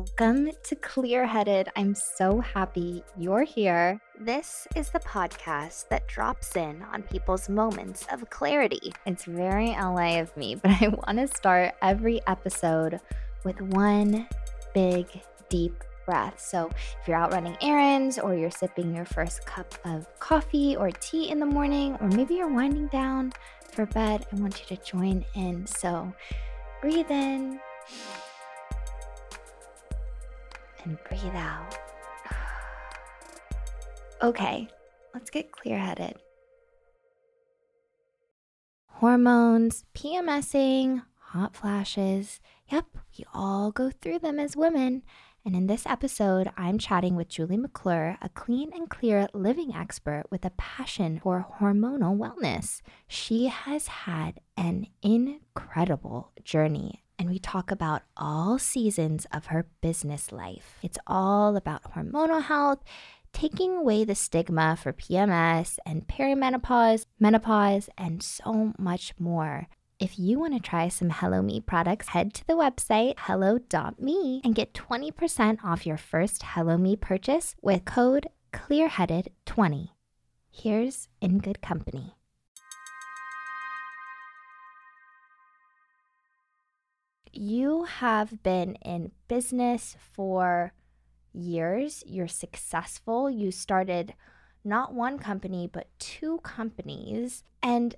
Welcome to Clear Headed. I'm so happy you're here. This is the podcast that drops in on people's moments of clarity. It's very LA of me, but I want to start every episode with one big, deep breath. So, if you're out running errands, or you're sipping your first cup of coffee or tea in the morning, or maybe you're winding down for bed, I want you to join in. So, breathe in and breathe out. Okay, let's get clear headed. Hormones, PMSing, hot flashes. Yep, we all go through them as women. And in this episode, I'm chatting with Julie McClure, a clean and clear living expert with a passion for hormonal wellness. She has had an incredible journey and we talk about all seasons of her business life. It's all about hormonal health, taking away the stigma for PMS and perimenopause, menopause, and so much more. If you want to try some Hello Me products, head to the website hello.me and get 20% off your first Hello Me purchase with code clearheaded20. Here's in good company. You have been in business for years. You're successful. You started not one company, but two companies. And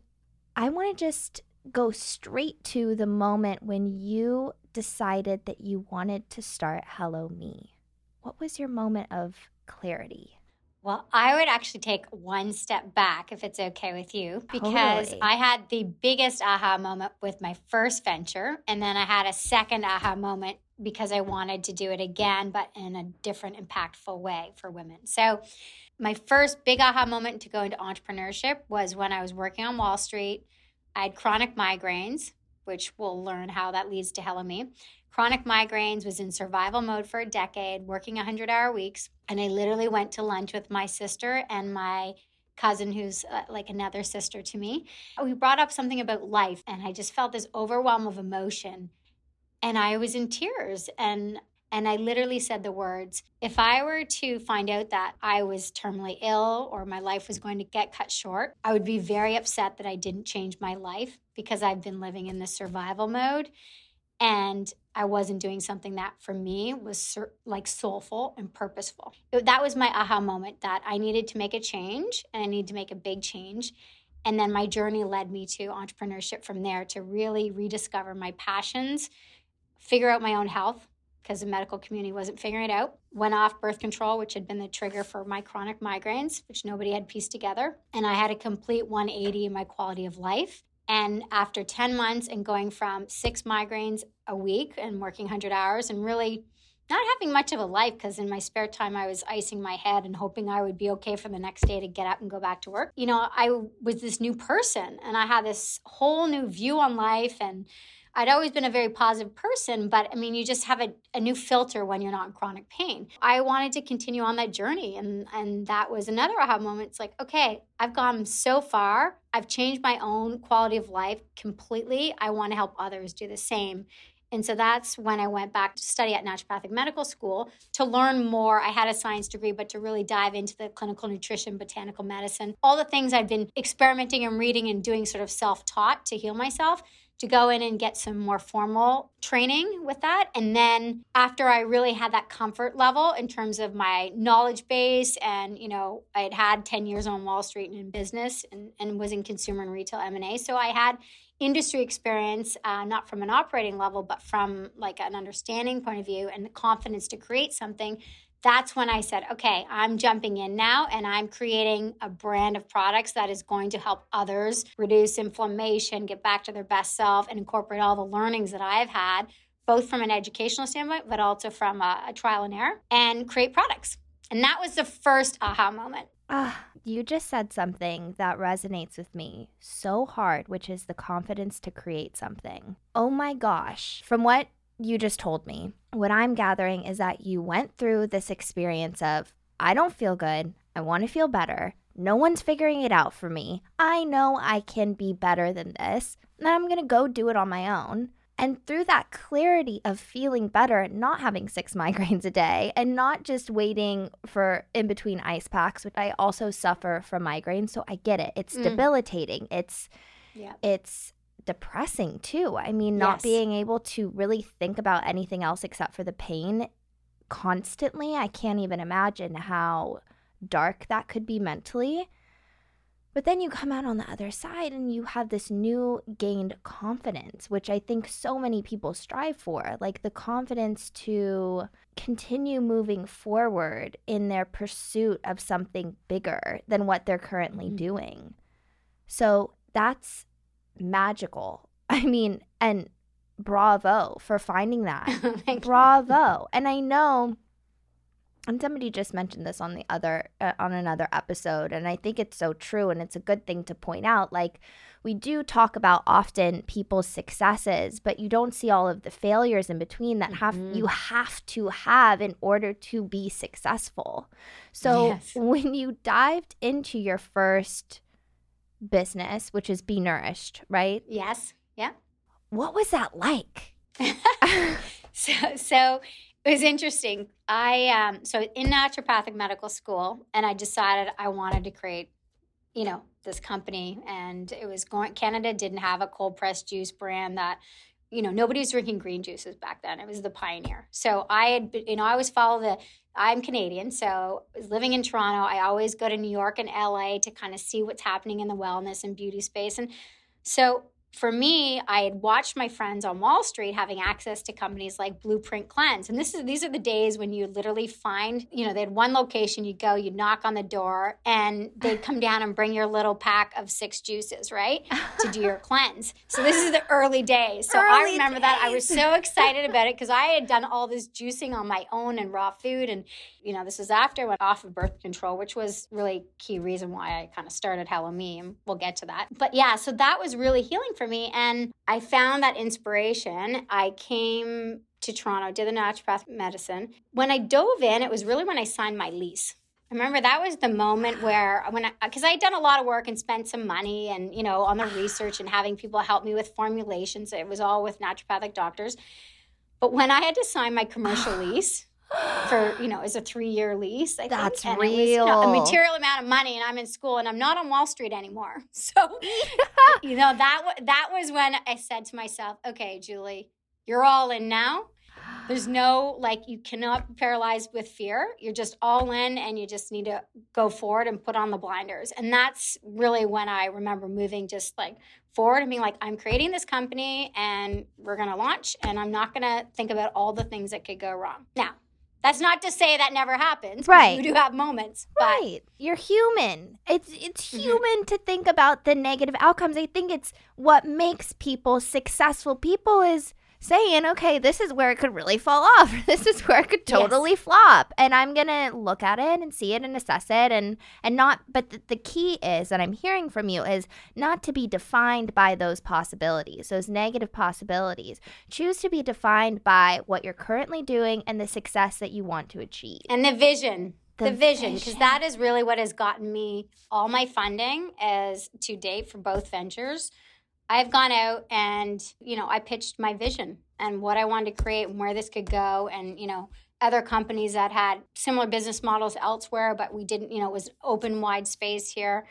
I want to just go straight to the moment when you decided that you wanted to start Hello Me. What was your moment of clarity? Well, I would actually take one step back if it's okay with you because Totally. I had the biggest aha moment with my first venture. And then I had a second aha moment because I wanted to do it again, but in a different, impactful way for women. So, my first big aha moment to go into entrepreneurship was when I was working on Wall Street. I had chronic migraines, which we'll learn how that leads to Hello Me. Chronic migraines was in survival mode for a decade, working 100 hour weeks. And I literally went to lunch with my sister and my cousin, who's uh, like another sister to me. We brought up something about life, and I just felt this overwhelm of emotion. And I was in tears. And and I literally said the words if I were to find out that I was terminally ill or my life was going to get cut short, I would be very upset that I didn't change my life because I've been living in this survival mode and I wasn't doing something that for me was like soulful and purposeful. It- that was my aha moment that I needed to make a change and I needed to make a big change. And then my journey led me to entrepreneurship from there to really rediscover my passions, figure out my own health because the medical community wasn't figuring it out. Went off birth control, which had been the trigger for my chronic migraines, which nobody had pieced together. And I had a complete 180 in my quality of life. And after 10 months and going from six migraines a week and working 100 hours and really not having much of a life because in my spare time I was icing my head and hoping I would be okay for the next day to get up and go back to work. You know, I was this new person and I had this whole new view on life and I'd always been a very positive person, but I mean, you just have a, a new filter when you're not in chronic pain. I wanted to continue on that journey, and, and that was another aha moment. It's like, okay, I've gone so far. I've changed my own quality of life completely. I want to help others do the same. And so that's when I went back to study at naturopathic medical school to learn more. I had a science degree, but to really dive into the clinical nutrition, botanical medicine, all the things I'd been experimenting and reading and doing sort of self taught to heal myself to go in and get some more formal training with that. And then after I really had that comfort level in terms of my knowledge base and, you know, I had had 10 years on Wall Street and in business and, and was in consumer and retail M&A. So I had industry experience, uh, not from an operating level, but from like an understanding point of view and the confidence to create something that's when I said, okay, I'm jumping in now and I'm creating a brand of products that is going to help others reduce inflammation, get back to their best self, and incorporate all the learnings that I've had, both from an educational standpoint, but also from a, a trial and error, and create products. And that was the first aha moment. Ah, you just said something that resonates with me so hard, which is the confidence to create something. Oh my gosh. From what you just told me, what I'm gathering is that you went through this experience of, I don't feel good. I want to feel better. No one's figuring it out for me. I know I can be better than this. And I'm going to go do it on my own. And through that clarity of feeling better, not having six migraines a day, and not just waiting for in between ice packs, which I also suffer from migraines. So I get it. It's Mm. debilitating. It's Yeah. it's depressing too. I mean, not Yes. being able to really think about anything else except for the pain constantly. I can't even imagine how dark that could be mentally. But then you come out on the other side and you have this new gained confidence, which I think so many people strive for like the confidence to continue moving forward in their pursuit of something bigger than what they're currently Mhm. doing. So that's magical. I mean, and bravo for finding that. Thank bravo. And I know and somebody just mentioned this on the other uh, on another episode and I think it's so true and it's a good thing to point out like we do talk about often people's successes but you don't see all of the failures in between that have Mhm. you have to have in order to be successful. So Yes. when you dived into your first business which is Be Nourished, right? Yes. Yeah. What was that like? so so it was interesting. I um so in naturopathic medical school and I decided I wanted to create, you know, this company and it was going Canada didn't have a cold pressed juice brand that you know, nobody was drinking green juices back then. It was the pioneer. So I had, been- you know, I always follow the, I'm Canadian. So living in Toronto. I always go to New York and LA to kind of see what's happening in the wellness and beauty space. And so for me, I had watched my friends on Wall Street having access to companies like Blueprint Cleanse. And this is these are the days when you literally find, you know, they had one location, you go, you knock on the door, and they'd come down and bring your little pack of six juices, right? To do your cleanse. So this is the early days. So I Early remember that. I was so excited about it because I had done all this juicing on my own and raw food. And, you know, this was after I went off of birth control, which was really key reason why I kind of started Hello Me. And we'll get to that. But yeah, so that was really healing for me. And I found that inspiration. I came to Toronto, did the naturopathic medicine. When I dove in, it was really when I signed my lease. I remember that was the moment where uh, when I uh, because I had done a lot of work and spent some money and you know on the research and having people help me with formulations. It was all with naturopathic doctors. But when I had to sign my commercial lease for you know was a three year lease, I think, That's and it was, you know, a material amount of money, and I'm in school and I'm not on Wall Street anymore. So you know that that was when I said to myself, okay, Julie, you're all in now. There's no like you cannot be paralyzed with fear. You're just all in and you just need to go forward and put on the blinders. And that's really when I remember moving just like forward and being like, I'm creating this company and we're gonna launch and I'm not gonna think about all the things that could go wrong. Now, that's not to say that never happens. Right. You do have moments. But Right. You're human. It's it's Mhm. human to think about the negative outcomes. I think it's what makes people successful people is saying, okay, this is where it could really fall off. This is where it could Yes. totally flop. And I'm gonna look at it and see it and assess it and and not but the, the key is that I'm hearing from you is not to be defined by those possibilities, those negative possibilities. Choose to be defined by what you're currently doing and the success that you want to achieve. and the vision the, The vision because that is really what has gotten me all my funding as to date for both ventures i've gone out and you know i pitched my vision and what i wanted to create and where this could go and you know other companies that had similar business models elsewhere but we didn't you know it was open wide space here.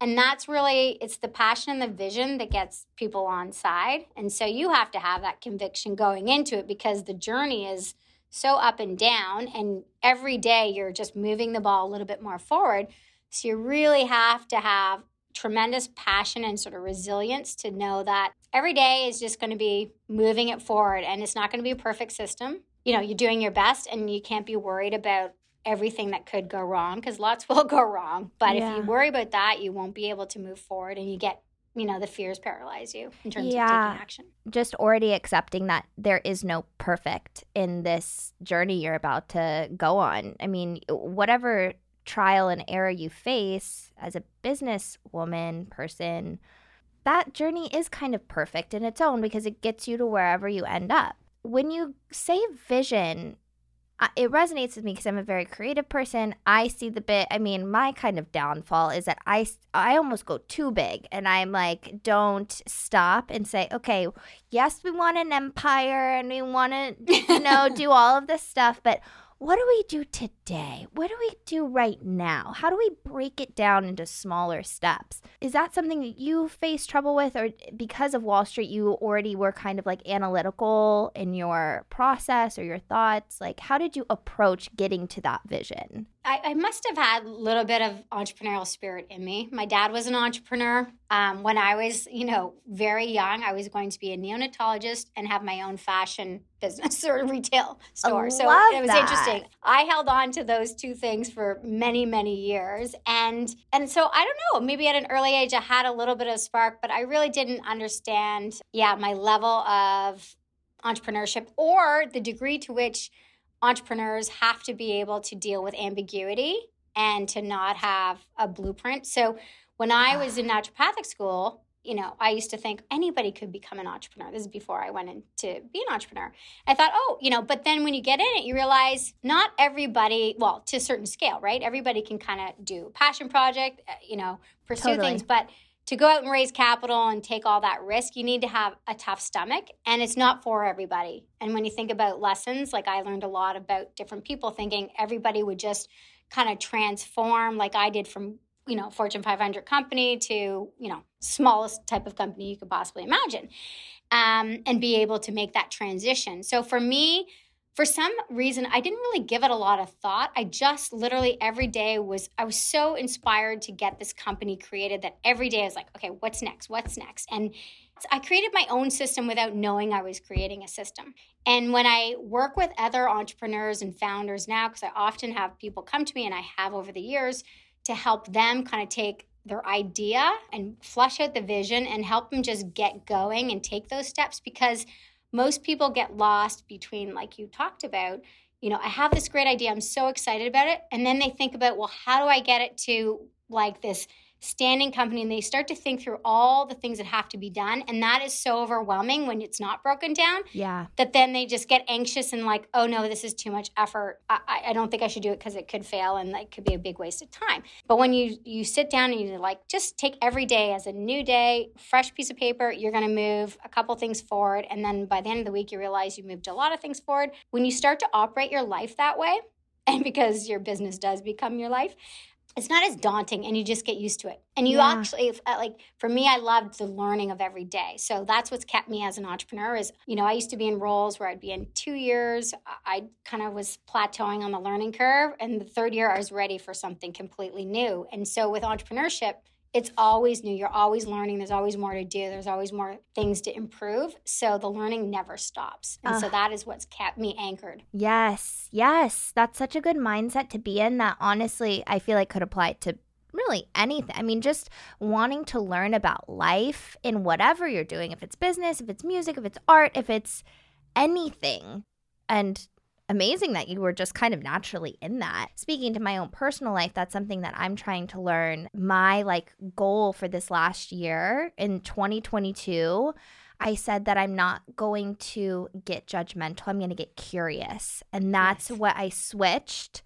And that's really it's the passion and the vision that gets people on side. And so you have to have that conviction going into it because the journey is so up and down and every day you're just moving the ball a little bit more forward. So you really have to have tremendous passion and sort of resilience to know that every day is just going to be moving it forward and it's not going to be a perfect system you know you're doing your best and you can't be worried about everything that could go wrong because lots will go wrong but if you worry about that you won't be able to move forward and you get you know the fears paralyze you in terms Yeah. of taking action just already accepting that there is no perfect in this journey you're about to go on. I mean, whatever trial and error you face as a business woman, person, that journey is kind of perfect in its own because it gets you to wherever you end up. When you say vision, it resonates with me because I'm a very creative person. I see the bit. I mean, my kind of downfall is that I I almost go too big, and I'm like, don't stop and say, okay, yes, we want an empire and we want to, you know, do all of this stuff, but what do we do today? What do we do right now? How do we break it down into smaller steps? Is that something that you face trouble with, or because of Wall Street, you already were kind of like analytical in your process or your thoughts? Like, how did you approach getting to that vision? I, I must have had a little bit of entrepreneurial spirit in me. My dad was an entrepreneur. Um, when I was, you know, very young, I was going to be a neonatologist and have my own fashion business or retail store. so it was that. interesting. I held on to those two things for many, many years. And and so I don't know, maybe at an early age I had a little bit of spark, but I really didn't understand, yeah, my level of entrepreneurship or the degree to which entrepreneurs have to be able to deal with ambiguity and to not have a blueprint. So when I was in ah. naturopathic school, you know, I used to think anybody could become an entrepreneur. This is before I went into be an entrepreneur. I thought, oh, you know, but then when you get in it, you realize not everybody, well, to a certain scale, right? Everybody can kind of do passion project, uh, you know, pursue Totally. things, but to go out and raise capital and take all that risk, you need to have a tough stomach, and it's not for everybody. And when you think about lessons, like I learned a lot about different people thinking everybody would just kind of transform, like I did from you know Fortune 500 company to you know smallest type of company you could possibly imagine, um, and be able to make that transition. So for me, for some reason i didn't really give it a lot of thought. I just literally every day was i was so inspired to get this company created that every day i was like okay what's next? What's next? And i created my own system without knowing i was creating a system. And when i work with other entrepreneurs and founders now because i often have people come to me and i have over the years to help them kind of take their idea and flush out the vision and help them just get going and take those steps because most people get lost between like you talked about you know i have this great idea i'm so excited about it and then they think about well how do i get it to like this standing company and they start to think through all the things that have to be done and that is so overwhelming when it's not broken down Yeah. that then they just get anxious and like oh no this is too much effort. I, I- don't think i should do it because it could fail and that could be a big waste of time. But when you you sit down and you like just take every day as a new day fresh piece of paper you're going to move a couple things forward and then by the end of the week you realize you moved a lot of things forward. When you start to operate your life that way and because your business does become your life it's not as daunting and you just get used to it. And you Yeah. actually uh, like for me i loved the learning of every day. So that's what's kept me as an entrepreneur is you know i used to be in roles where i'd be in two years. I kind of was plateauing on the learning curve. And the third year i was ready for something completely new. And so with entrepreneurship it's always new you're always learning there's always more to do there's always more things to improve so the learning never stops and so Ah. that is what's kept me anchored Yes, yes. That's such a good mindset to be in that honestly, I feel like could apply to really anything. I mean, just wanting to learn about life in whatever you're doing, if it's business, if it's music, if it's art, if it's anything. And amazing that you were just kind of naturally in that. Speaking to my own personal life, that's something that I'm trying to learn. My like goal for this last year in 2022 I said that I'm not going to get judgmental. I'm going to get curious. And that's Yes. what I switched.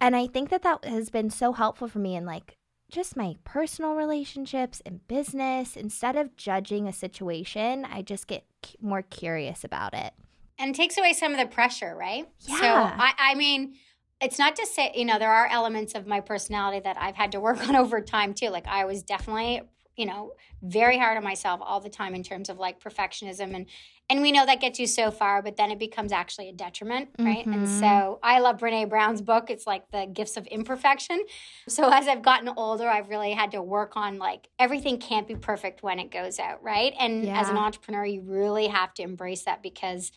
And I think that that has been so helpful for me in like just my personal relationships and business. Instead of judging a situation, I just get more curious about it. And it takes away some of the pressure, right? So Yeah. I, I mean, it's not to say, you know, there are elements of my personality that I've had to work on over time too. Like I was definitely, you know, very hard on myself all the time in terms of like perfectionism and and we know that gets you so far, but then it becomes actually a detriment, right? And Mhm. so I love Brene Brown's book. It's like the gifts of imperfection. So as I've gotten older, I've really had to work on like everything can't be perfect when it goes out, right? And as an entrepreneur, you really have to embrace that because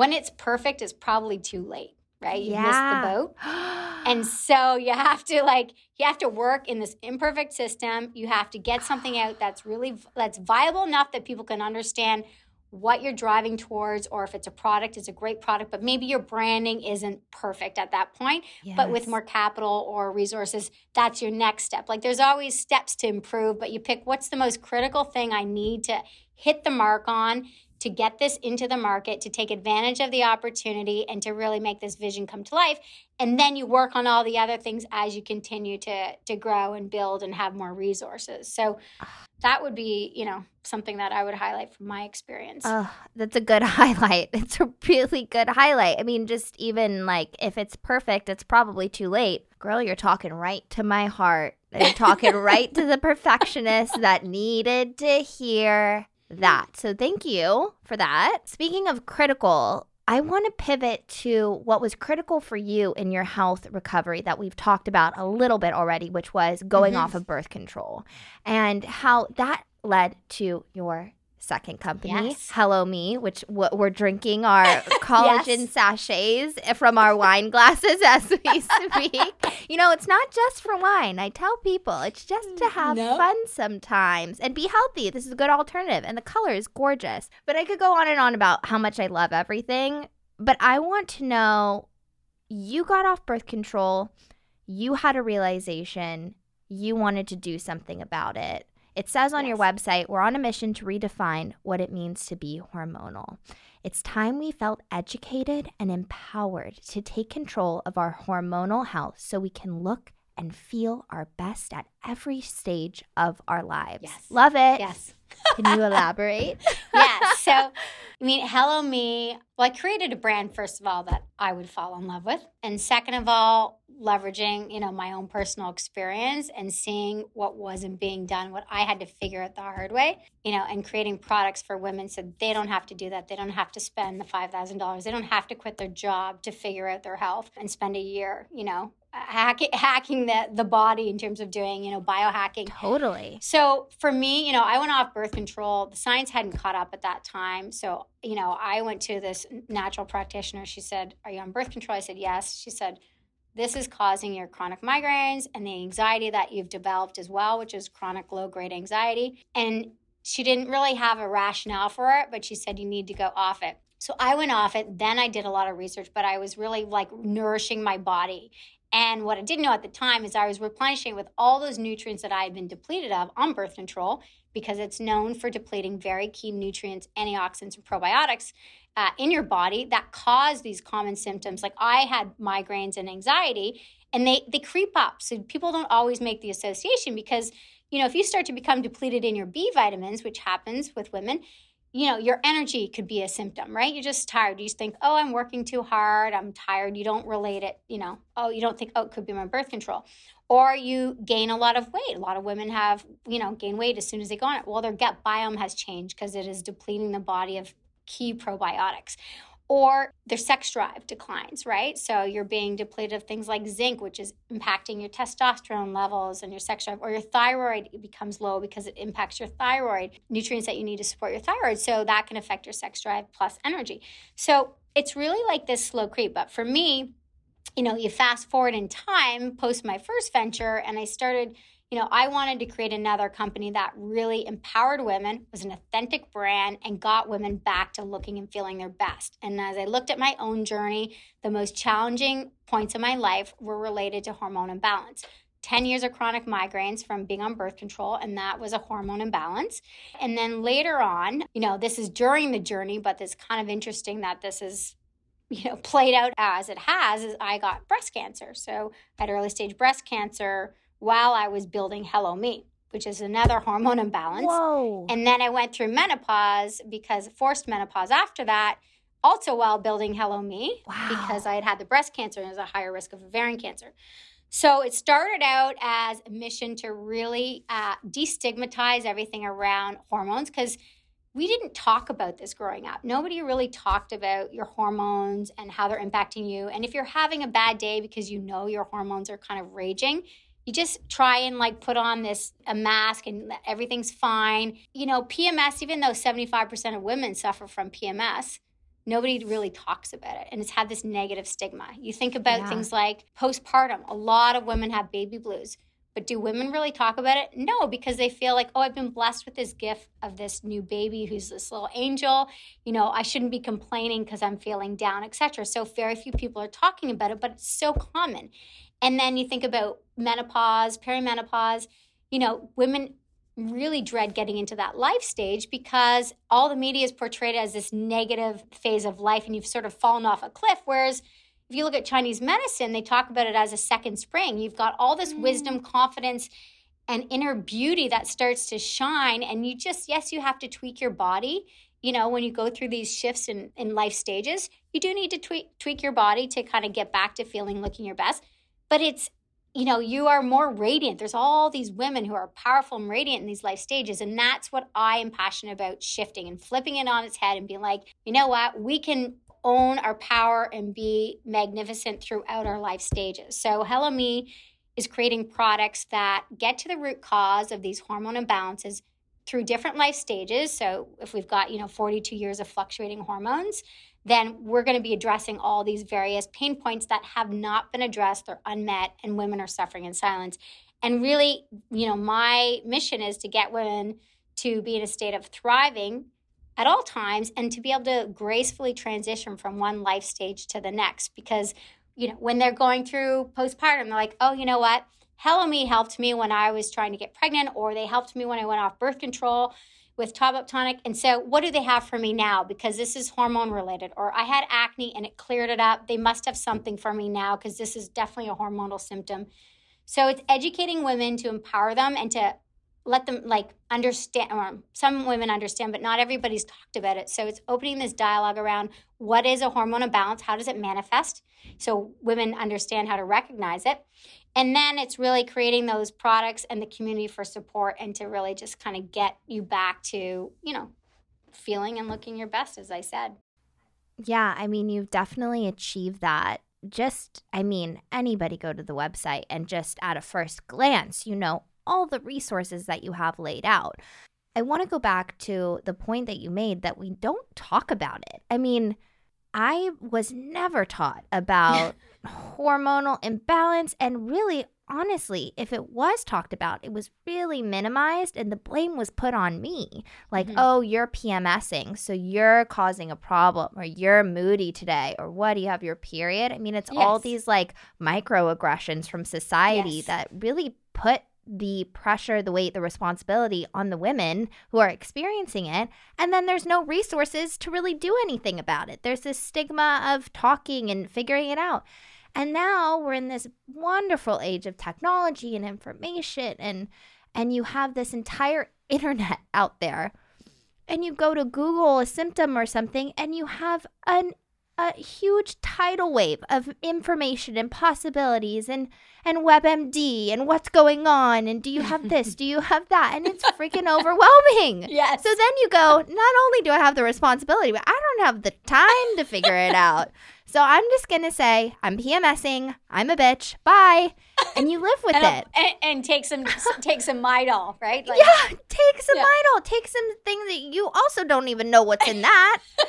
when it's perfect, it's probably too late, right? You missed the boat. And so you have to like you have to work in this imperfect system. You have to get something out that's really that's viable enough that people can understand what you're driving towards or if it's a product it's a great product but maybe your branding isn't perfect at that point but with more capital or resources that's your next step like there's always steps to improve but you pick what's the most critical thing i need to hit the mark on to get this into the market, to take advantage of the opportunity, and to really make this vision come to life. And then you work on all the other things as you continue to to grow and build and have more resources. So that would be, you know, something that I would highlight from my experience. Oh, that's a good highlight. It's a really good highlight. I mean, just even like if it's perfect, it's probably too late. Girl, you're talking right to my heart. You're talking right to the perfectionist that needed to hear that. So thank you for that. Speaking of critical, I want to pivot to what was critical for you in your health recovery that we've talked about a little bit already, which was going Mhm. off of birth control and how that led to your second company, Yes. Hello Me, which w- we're drinking our collagen sachets from our wine glasses as we speak. you know, it's not just for wine. I tell people it's just to have No. fun sometimes and be healthy. This is a good alternative, and the color is gorgeous. But I could go on and on about how much I love everything. But I want to know you got off birth control, you had a realization, you wanted to do something about it. It says on your website, we're on a mission to redefine what it means to be hormonal. It's time we felt educated and empowered to take control of our hormonal health so we can look and feel our best at every stage of our lives. Yes. Love it. yes. Can you elaborate? yes. So, I mean, Hello Me, well, I created a brand, first of all, that I would fall in love with. And second of all, leveraging, you know, my own personal experience and seeing what wasn't being done, what I had to figure out the hard way, you know, and creating products for women so they don't have to do that. They don't have to spend the $5,000. They don't have to quit their job to figure out their health and spend a year, you know, hacking, hacking the, the body in terms of doing, you know, biohacking. totally. So for me, you know, I went off birth control. The science hadn't caught up at that time. So, you know, I went to this natural practitioner. She said, Are you on birth control? I said, Yes. She said, This is causing your chronic migraines and the anxiety that you've developed as well, which is chronic low grade anxiety. And she didn't really have a rationale for it, but she said, You need to go off it. So I went off it. Then I did a lot of research, but I was really like nourishing my body. And what I didn't know at the time is I was replenishing with all those nutrients that I had been depleted of on birth control because it's known for depleting very key nutrients, antioxidants, and probiotics uh, in your body that cause these common symptoms. Like I had migraines and anxiety, and they they creep up. So people don't always make the association because you know if you start to become depleted in your B vitamins, which happens with women, you know, your energy could be a symptom, right? You're just tired. You just think, oh, I'm working too hard. I'm tired. You don't relate it, you know, oh, you don't think, oh, it could be my birth control. Or you gain a lot of weight. A lot of women have, you know, gain weight as soon as they go on it. Well, their gut biome has changed because it is depleting the body of key probiotics. Or their sex drive declines, right? So you're being depleted of things like zinc, which is impacting your testosterone levels and your sex drive, or your thyroid becomes low because it impacts your thyroid, nutrients that you need to support your thyroid. So that can affect your sex drive plus energy. So it's really like this slow creep. But for me, you know, you fast forward in time post my first venture, and I started you know, I wanted to create another company that really empowered women, was an authentic brand, and got women back to looking and feeling their best. And as I looked at my own journey, the most challenging points of my life were related to hormone imbalance. 10 years of chronic migraines from being on birth control, and that was a hormone imbalance. And then later on, you know, this is during the journey, but it's kind of interesting that this is you know played out as it has is i got breast cancer so i had early stage breast cancer while I was building Hello Me, which is another hormone imbalance. Whoa. And then I went through menopause because forced menopause after that, also while building Hello Me, Wow. because I had had the breast cancer and was a higher risk of ovarian cancer. So it started out as a mission to really uh, destigmatize everything around hormones because we didn't talk about this growing up. Nobody really talked about your hormones and how they're impacting you. And if you're having a bad day because you know your hormones are kind of raging, you just try and like put on this a mask and everything's fine. You know, PMS, even though 75% of women suffer from PMS, nobody really talks about it. And it's had this negative stigma. You think about Yeah. things like postpartum, a lot of women have baby blues. But do women really talk about it? No, because they feel like, oh, I've been blessed with this gift of this new baby who's this little angel. You know, I shouldn't be complaining because I'm feeling down, etc. So very few people are talking about it, but it's so common. And then you think about menopause, perimenopause. You know, women really dread getting into that life stage because all the media is portrayed as this negative phase of life and you've sort of fallen off a cliff. Whereas if you look at Chinese medicine, they talk about it as a second spring. You've got all this mm. wisdom, confidence, and inner beauty that starts to shine. And you just, yes, you have to tweak your body. You know, when you go through these shifts in, in life stages, you do need to tweak, tweak your body to kind of get back to feeling looking your best. But it's you know, you are more radiant. There's all these women who are powerful and radiant in these life stages. And that's what I am passionate about shifting and flipping it on its head and being like, you know what? We can own our power and be magnificent throughout our life stages. So, Hello Me is creating products that get to the root cause of these hormone imbalances through different life stages. So, if we've got, you know, 42 years of fluctuating hormones, then we're going to be addressing all these various pain points that have not been addressed, they're unmet, and women are suffering in silence. And really, you know, my mission is to get women to be in a state of thriving at all times and to be able to gracefully transition from one life stage to the next. Because, you know, when they're going through postpartum, they're like, oh, you know what? Hello Me helped me when I was trying to get pregnant, or they helped me when I went off birth control with Top Up Tonic. And so, what do they have for me now? Because this is hormone related, or I had acne and it cleared it up. They must have something for me now because this is definitely a hormonal symptom. So, it's educating women to empower them and to let them like understand or some women understand but not everybody's talked about it so it's opening this dialogue around what is a hormone imbalance how does it manifest so women understand how to recognize it and then it's really creating those products and the community for support and to really just kind of get you back to, you know, feeling and looking your best, as I said. Yeah, I mean, you've definitely achieved that. Just, I mean, anybody go to the website and just at a first glance, you know, all the resources that you have laid out. I want to go back to the point that you made that we don't talk about it. I mean, I was never taught about hormonal imbalance. And really, honestly, if it was talked about, it was really minimized and the blame was put on me. Like, mm-hmm. oh, you're PMSing, so you're causing a problem, or you're moody today, or what? Do you have your period? I mean, it's yes. all these like microaggressions from society yes. that really put the pressure, the weight, the responsibility on the women who are experiencing it. And then there's no resources to really do anything about it. There's this stigma of talking and figuring it out. And now we're in this wonderful age of technology and information and and you have this entire internet out there. And you go to Google a symptom or something and you have an a huge tidal wave of information and possibilities and and WebMD and what's going on and do you have this? do you have that? And it's freaking overwhelming. Yes. So then you go, not only do I have the responsibility, but I don't have the time to figure it out. So I'm just gonna say I'm PMSing. I'm a bitch. Bye. And you live with and, it. And, and, take some take some Midol, right? Like, yeah, take some yeah. Midol. Take some things that you also don't even know what's in that.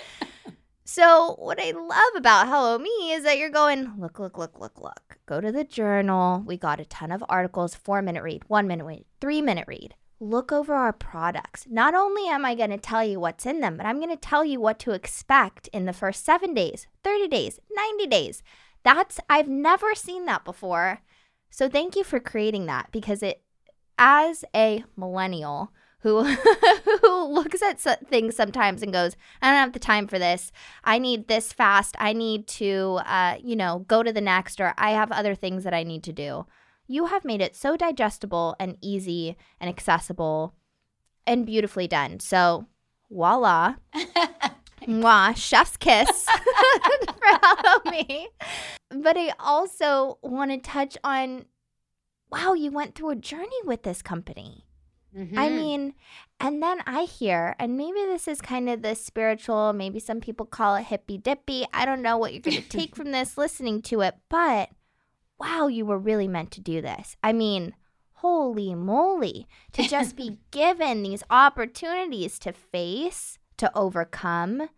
So, what I love about Hello Me is that you're going, look, look, look, look, look. Go to the journal. We got a ton of articles, four minute read, one minute read, three minute read. Look over our products. Not only am I going to tell you what's in them, but I'm going to tell you what to expect in the first seven days, 30 days, 90 days. That's, I've never seen that before. So, thank you for creating that because it, as a millennial, who who looks at things sometimes and goes, "I don't have the time for this. I need this fast. I need to, uh, you know, go to the next, or I have other things that I need to do." You have made it so digestible and easy and accessible and beautifully done. So, voila. Mwah, chef's kiss for me. But I also want to touch on wow, you went through a journey with this company. Mm-hmm. I mean, and then I hear, and maybe this is kind of the spiritual, maybe some people call it hippy dippy. I don't know what you're going to take from this listening to it, but wow, you were really meant to do this. I mean, holy moly, to just be given these opportunities to face, to overcome,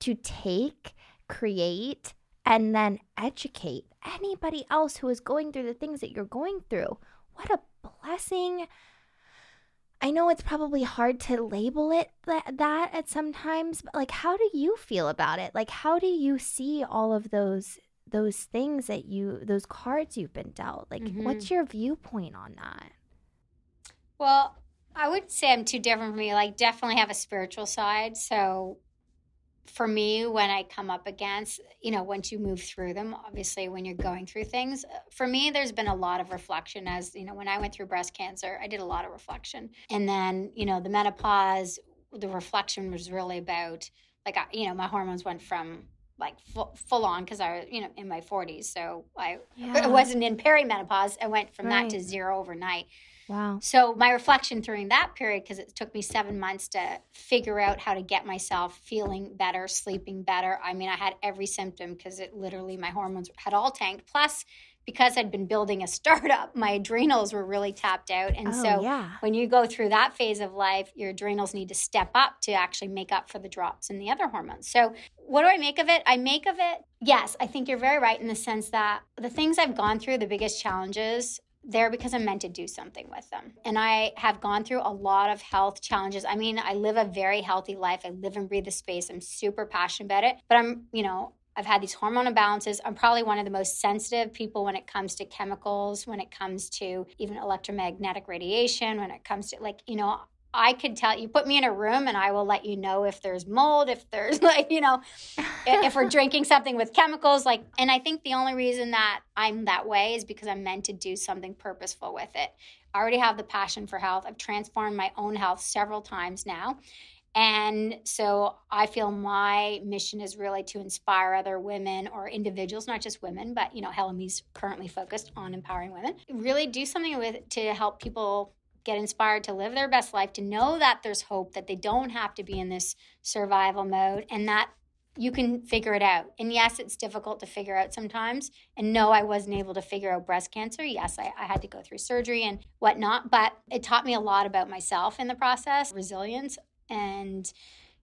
to take, create, and then educate anybody else who is going through the things that you're going through. What a blessing I know it's probably hard to label it that, that at sometimes, but like how do you feel about it? Like how do you see all of those those things that you those cards you've been dealt? Like mm-hmm. what's your viewpoint on that? Well, I would say I'm too different from you. Like, definitely have a spiritual side. So, for me, when I come up against, you know, once you move through them, obviously, when you're going through things, uh, for me, there's been a lot of reflection. As you know, when I went through breast cancer, I did a lot of reflection. And then, you know, the menopause, the reflection was really about, like, I, you know, my hormones went from like full, full on because I was, you know, in my 40s. So I, yeah. wasn't in perimenopause. I went from right. that to zero overnight. Wow. So my reflection during that period, because it took me seven months to figure out how to get myself feeling better, sleeping better. I mean, I had every symptom because it literally my hormones had all tanked. Plus, because I'd been building a startup, my adrenals were really tapped out. And oh, so yeah. when you go through that phase of life, your adrenals need to step up to actually make up for the drops in the other hormones. So what do I make of it? I make of it, yes, I think you're very right in the sense that the things I've gone through, the biggest challenges, they're because I'm meant to do something with them. And I have gone through a lot of health challenges. I mean, I live a very healthy life. I live and breathe the space. I'm super passionate about it. But I'm, you know, I've had these hormone imbalances. I'm probably one of the most sensitive people when it comes to chemicals, when it comes to even electromagnetic radiation, when it comes to like, you know, I could tell you put me in a room and I will let you know if there's mold, if there's like, you know, if we're drinking something with chemicals like and I think the only reason that I'm that way is because I'm meant to do something purposeful with it. I already have the passion for health. I've transformed my own health several times now. And so I feel my mission is really to inspire other women or individuals, not just women, but you know, Hello Me's currently focused on empowering women. Really do something with to help people get inspired to live their best life, to know that there's hope, that they don't have to be in this survival mode, and that you can figure it out. And yes, it's difficult to figure out sometimes. And no, I wasn't able to figure out breast cancer. Yes, I, I, had to go through surgery and whatnot, but it taught me a lot about myself in the process, resilience, and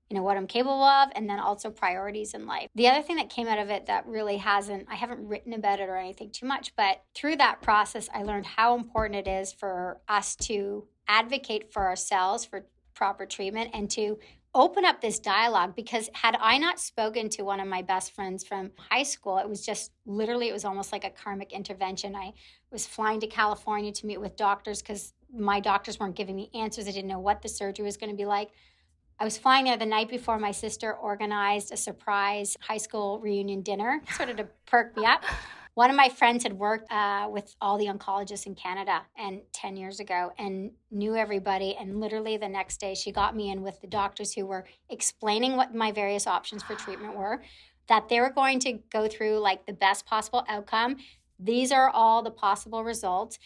you know what I'm capable of and then also priorities in life. The other thing that came out of it that really hasn't I haven't written about it or anything too much, but through that process I learned how important it is for us to advocate for ourselves for proper treatment and to open up this dialogue because had I not spoken to one of my best friends from high school, it was just literally, it was almost like a karmic intervention. I was flying to California to meet with doctors because my doctors weren't giving me answers. I didn't know what the surgery was going to be like. I was flying there the night before my sister organized a surprise high school reunion dinner, sort of to perk me up. One of my friends had worked uh, with all the oncologists in Canada and 10 years ago and knew everybody. And literally the next day, she got me in with the doctors who were explaining what my various options for treatment were, that they were going to go through like the best possible outcome. These are all the possible results.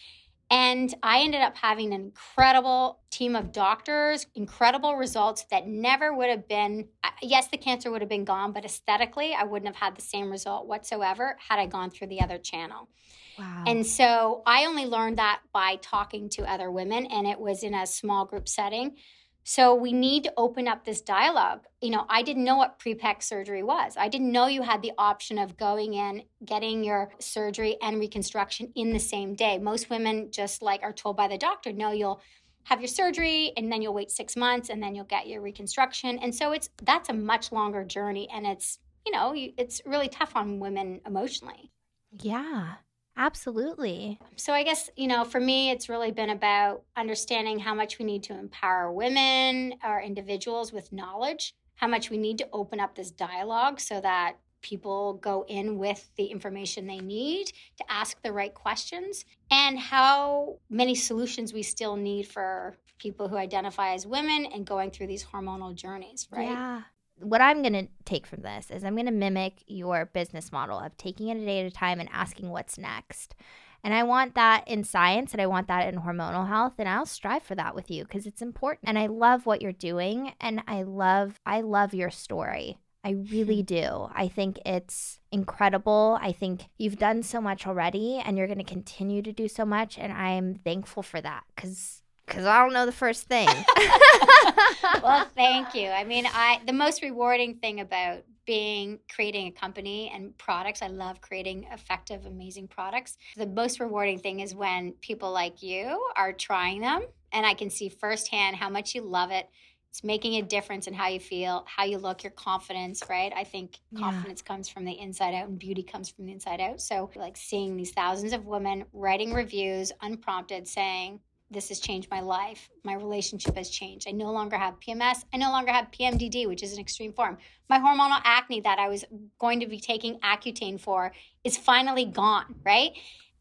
And I ended up having an incredible team of doctors, incredible results that never would have been. Yes, the cancer would have been gone, but aesthetically, I wouldn't have had the same result whatsoever had I gone through the other channel. Wow. And so I only learned that by talking to other women, and it was in a small group setting. So we need to open up this dialogue. You know, I didn't know what pre-pec surgery was. I didn't know you had the option of going in, getting your surgery and reconstruction in the same day. Most women just like are told by the doctor, no, you'll have your surgery and then you'll wait 6 months and then you'll get your reconstruction. And so it's that's a much longer journey and it's, you know, it's really tough on women emotionally. Yeah. Absolutely. So I guess, you know, for me, it's really been about understanding how much we need to empower women or individuals with knowledge, how much we need to open up this dialogue so that people go in with the information they need to ask the right questions, and how many solutions we still need for people who identify as women and going through these hormonal journeys, right? Yeah what I'm going to take from this is I'm going to mimic your business model of taking it a day at a time and asking what's next. And I want that in science and I want that in hormonal health and I'll strive for that with you because it's important. And I love what you're doing and I love I love your story. I really do. I think it's incredible. I think you've done so much already and you're going to continue to do so much and I'm thankful for that cuz because I don't know the first thing. well, thank you. I mean, I the most rewarding thing about being creating a company and products. I love creating effective, amazing products. The most rewarding thing is when people like you are trying them, and I can see firsthand how much you love it. It's making a difference in how you feel, how you look, your confidence, right? I think confidence yeah. comes from the inside out and beauty comes from the inside out. So, like seeing these thousands of women writing reviews unprompted saying, this has changed my life. My relationship has changed. I no longer have PMS. I no longer have PMDD, which is an extreme form. My hormonal acne that I was going to be taking Accutane for is finally gone, right?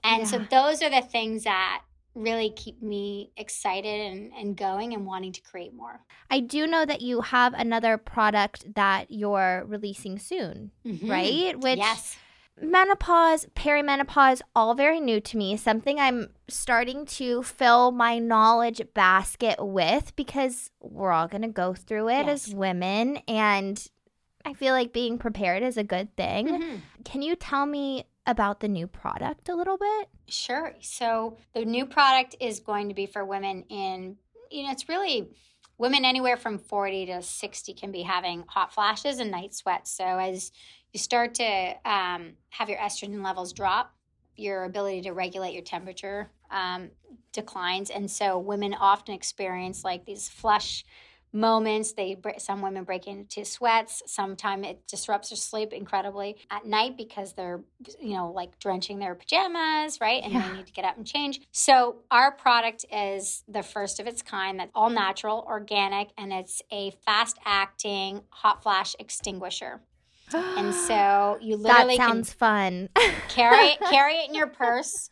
And yeah. so those are the things that really keep me excited and, and going and wanting to create more. I do know that you have another product that you're releasing soon, mm-hmm. right? Which yes menopause, perimenopause, all very new to me. Something I'm starting to fill my knowledge basket with because we're all going to go through it yes. as women. And I feel like being prepared is a good thing. Mm-hmm. Can you tell me about the new product a little bit? Sure. So, the new product is going to be for women in, you know, it's really women anywhere from 40 to 60 can be having hot flashes and night sweats. So, as you start to um, have your estrogen levels drop, your ability to regulate your temperature um, declines, and so women often experience like these flush moments. They some women break into sweats. Sometimes it disrupts their sleep incredibly at night because they're you know like drenching their pajamas, right? And yeah. they need to get up and change. So our product is the first of its kind. That's all natural, organic, and it's a fast acting hot flash extinguisher and so you literally that sounds fun. carry it, carry it in your purse,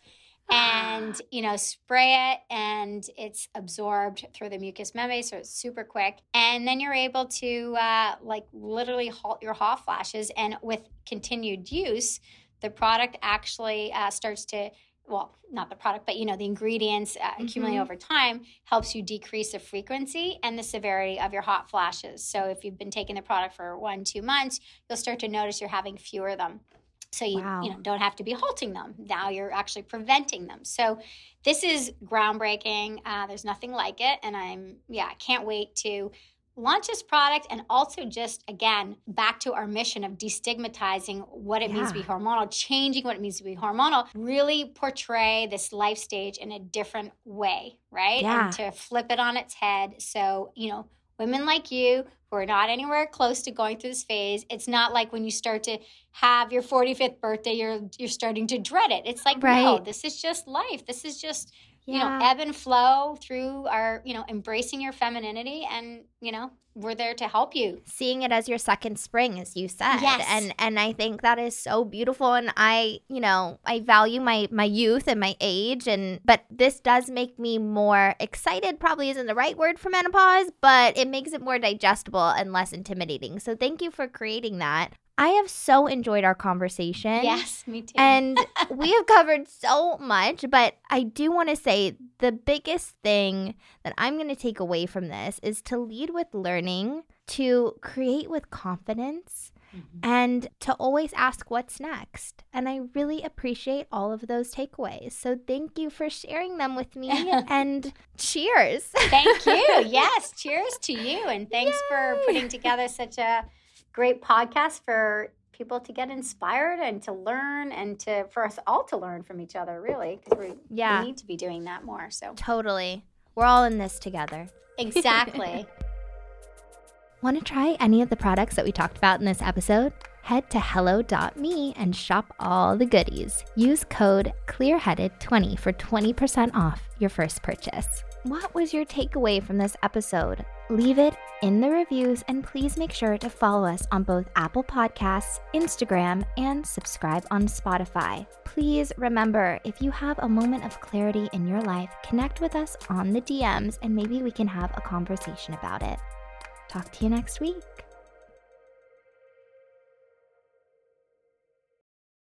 and you know spray it, and it's absorbed through the mucous membrane, so it's super quick. And then you're able to uh, like literally halt your hot flashes, and with continued use, the product actually uh, starts to well, not the product, but you know, the ingredients uh, accumulate mm-hmm. over time helps you decrease the frequency and the severity of your hot flashes. So if you've been taking the product for one, two months, you'll start to notice you're having fewer of them. So you, wow. you know, don't have to be halting them. Now you're actually preventing them. So this is groundbreaking. Uh, there's nothing like it. And I'm, yeah, I can't wait to launch this product and also just again back to our mission of destigmatizing what it yeah. means to be hormonal changing what it means to be hormonal really portray this life stage in a different way right yeah. and to flip it on its head so you know women like you who are not anywhere close to going through this phase it's not like when you start to have your 45th birthday you're you're starting to dread it it's like right. no this is just life this is just yeah. you know ebb and flow through our you know embracing your femininity and you know we're there to help you seeing it as your second spring as you said yes. and and i think that is so beautiful and i you know i value my my youth and my age and but this does make me more excited probably isn't the right word for menopause but it makes it more digestible and less intimidating so thank you for creating that I have so enjoyed our conversation. Yes, me too. And we have covered so much, but I do want to say the biggest thing that I'm going to take away from this is to lead with learning, to create with confidence. Mm-hmm. And to always ask what's next. And I really appreciate all of those takeaways. So thank you for sharing them with me and cheers. Thank you. Yes, cheers to you. And thanks Yay. for putting together such a great podcast for people to get inspired and to learn and to for us all to learn from each other really because we, yeah. we need to be doing that more so. Totally. We're all in this together. Exactly. Want to try any of the products that we talked about in this episode? Head to hello.me and shop all the goodies. Use code clearheaded20 for 20% off your first purchase what was your takeaway from this episode Leave it in the reviews and please make sure to follow us on both Apple Podcasts, Instagram, and subscribe on Spotify. Please remember if you have a moment of clarity in your life, connect with us on the DMs and maybe we can have a conversation about it. Talk to you next week.